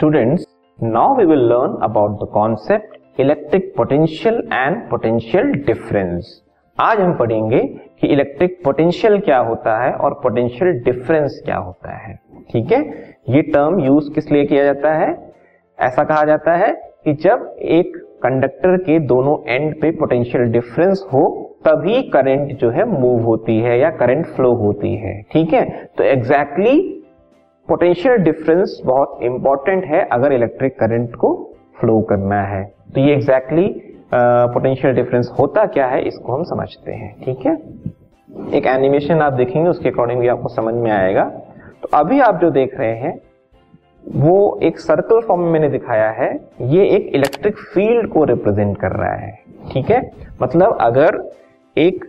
Students, now we will learn about the concept electric potential and potential difference. आज हम पढ़ेंगे कि electric potential क्या होता है और पोटेंशियल डिफरेंस क्या होता है। ठीक है? ये टर्म यूज़ किस लिए किया जाता है? ऐसा कहा जाता है कि जब एक कंडक्टर के दोनों एंड पे पोटेंशियल डिफरेंस हो तभी करंट जो है मूव होती है या करंट फ्लो होती है। ठीक है? तो एग्जैक्टली exactly पोटेंशियल डिफरेंस बहुत इंपॉर्टेंट है अगर इलेक्ट्रिक करंट को फ्लो करना है। तो ये एग्जैक्टली पोटेंशियल डिफरेंस होता क्या है, इसको हम समझते हैं, ठीक है? एक एनिमेशन आप देखेंगे, उसके अकॉर्डिंग भी आपको समझ में आएगा। तो अभी आप जो देख रहे हैं, वो एक सर्कल फॉर्म में मैंने दिखाया है। ये एक इलेक्ट्रिक फ़ील्ड को रिप्रेजेंट कर रहा है, ठीक है? मतलब अगर एक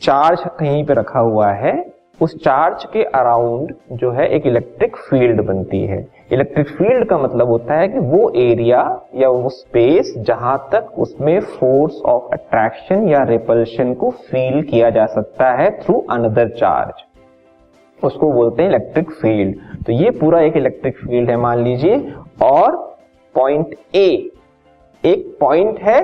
चार्ज कहीं पे रखा हुआ है उस चार्ज के अराउंड जो है एक इलेक्ट्रिक फ़ील्ड बनती है। इलेक्ट्रिक फ़ील्ड का मतलब होता है कि वो एरिया या वो स्पेस जहाँ तक उसमें फोर्स ऑफ़ अट्रैक्शन या रिपल्शन को फील किया जा सकता है थ्रू अनदर चार्ज उसको बोलते हैं इलेक्ट्रिक फ़ील्ड तो ये पूरा एक इलेक्ट्रिक फ़ील्ड है मान लीजिए। और पॉइंट ए एक पॉइंट है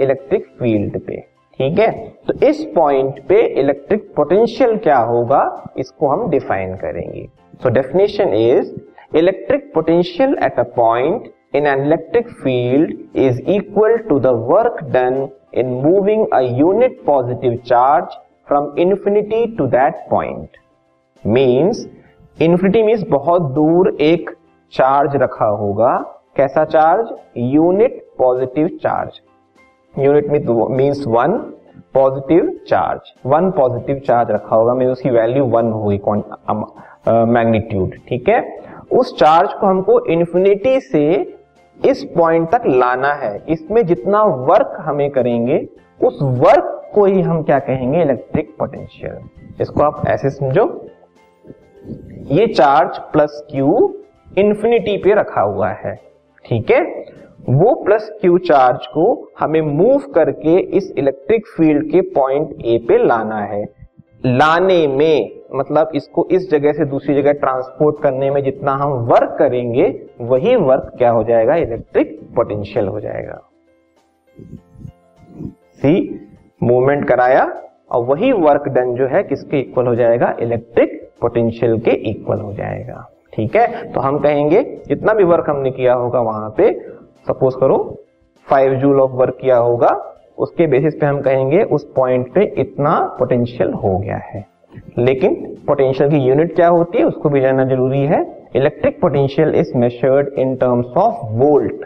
इलेक्ट्रिक फ़ील्ड पे। ठीक है? तो इस पॉइंट पे इलेक्ट्रिक पोटेंशियल क्या होगा? इसको हम डिफाइन करेंगे। So definition is electric potential at a point in an electric field is equal to the work done in moving a unit positive charge from infinity to that point means infinity means बहुत दूर एक charge रखा होगा। कैसा charge unit positive charge unit means one positive charge one positive charge रखा होगा mean उसकी value one होगी मैग्नीट्यूड ठीक है? उस चार्ज को हमको इन्फिनिटी से इस पॉइंट तक लाना है। इसमें जितना वर्क हमें करेंगे, उस वर्क को ही हम क्या कहेंगे? इलेक्ट्रिक पोटेंशियल इसको आप ऐसे समझो। ये चार्ज प्लस क्यू इंफिनिटी पे रखा हुआ है, ठीक है? वो प्लस क्यू चार्ज को हमें मूव करके इस इलेक्ट्रिक फ़ील्ड के पॉइंट ए पे लाना है। लाने में मतलब इसको इस जगह से दूसरी जगह ट्रांसपोर्ट करने में जितना हम वर्क करेंगे, वही वर्क क्या हो जाएगा? इलेक्ट्रिक पोटेंशियल हो जाएगा। सी मूवमेंट कराया, और वही वर्क डन जो है, किसके इक्वल हो जाएगा? इलेक्ट्रिक पोटेंशियल के इक्वल हो जाएगा। ठीक है? तो हम कहेंगे, जितना भी वर्क हमने किया होगा वहाँ पे सपोज़ करो फाइव जूल ऑफ़ वर्क किया होगा, उसके बेसिस पे हम कहेंगे उस पॉइंट पे इतना पोटेंशियल हो गया है। लेकिन पोटेंशियल की यूनिट क्या होती है, उसको भी जानना ज़रूरी है। Electric potential is measured in terms of volt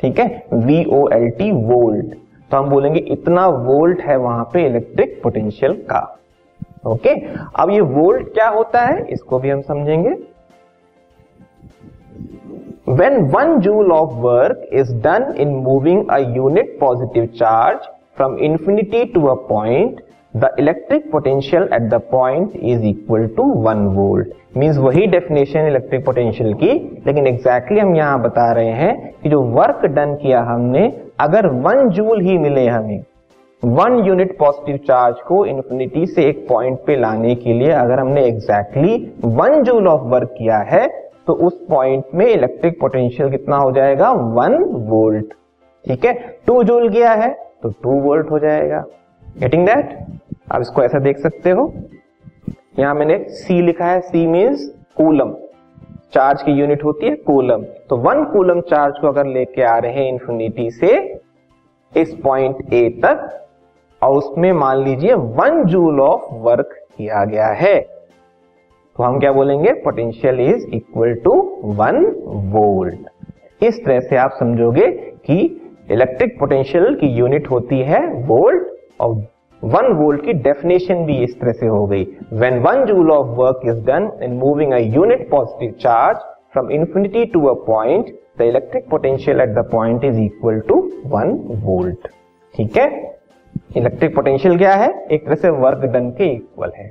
ठीक है? V O L T volt तो हम बोलेंगे इतना वोल्ट है वहाँ पे इलेक्ट्रिक पोटेंशियल का। ओके अब ये वोल्ट क्या होता है, इसको भी हम समझेंगे। When one joule of work is done in moving a unit positive charge from infinity to a point the electric potential at the point is equal to one volt means वही definition electric potential की, लेकिन exactly exactly हम यहाँ बता रहे हैं कि जो वर्क डन किया हमने, अगर वन जूल ही मिले हमें वन यूनिट पॉजिटिव चार्ज को इन्फिनिटी से एक पॉइंट पे लाने के लिए अगर हमने exactly one joule of work किया है तो उस पॉइंट में इलेक्ट्रिक पोटेंशियल कितना हो जाएगा? वन वोल्ट ठीक है? टू जूल गया है तो टू वोल्ट हो जाएगा। गेटिंग दैट आप इसको ऐसा देख सकते हो। यहाँ मैंने सी लिखा है। सी मीन्स कूलम चार्ज की यूनिट होती है कूलम तो वन कूलम चार्ज को अगर लेके आ रहे हैं इन्फिनिटी से, इस पॉइंट ए तक, और उसमें मान लीजिए वन जूल ऑफ़ वर्क किया गया है। हम क्या बोलेंगे? Potential is equal to one volt इस तरह से आप समझोगे कि इलेक्ट्रिक पोटेंशियल की यूनिट होती है वोल्ट और वन वोल्ट की डेफिनेशन भी इस तरह से हो गई। When one joule of work is done in moving a unit positive charge from infinity to a point the electric potential at the point is equal to one volt ठीक है? Electric potential क्या है? एक तरह से work done के equal है।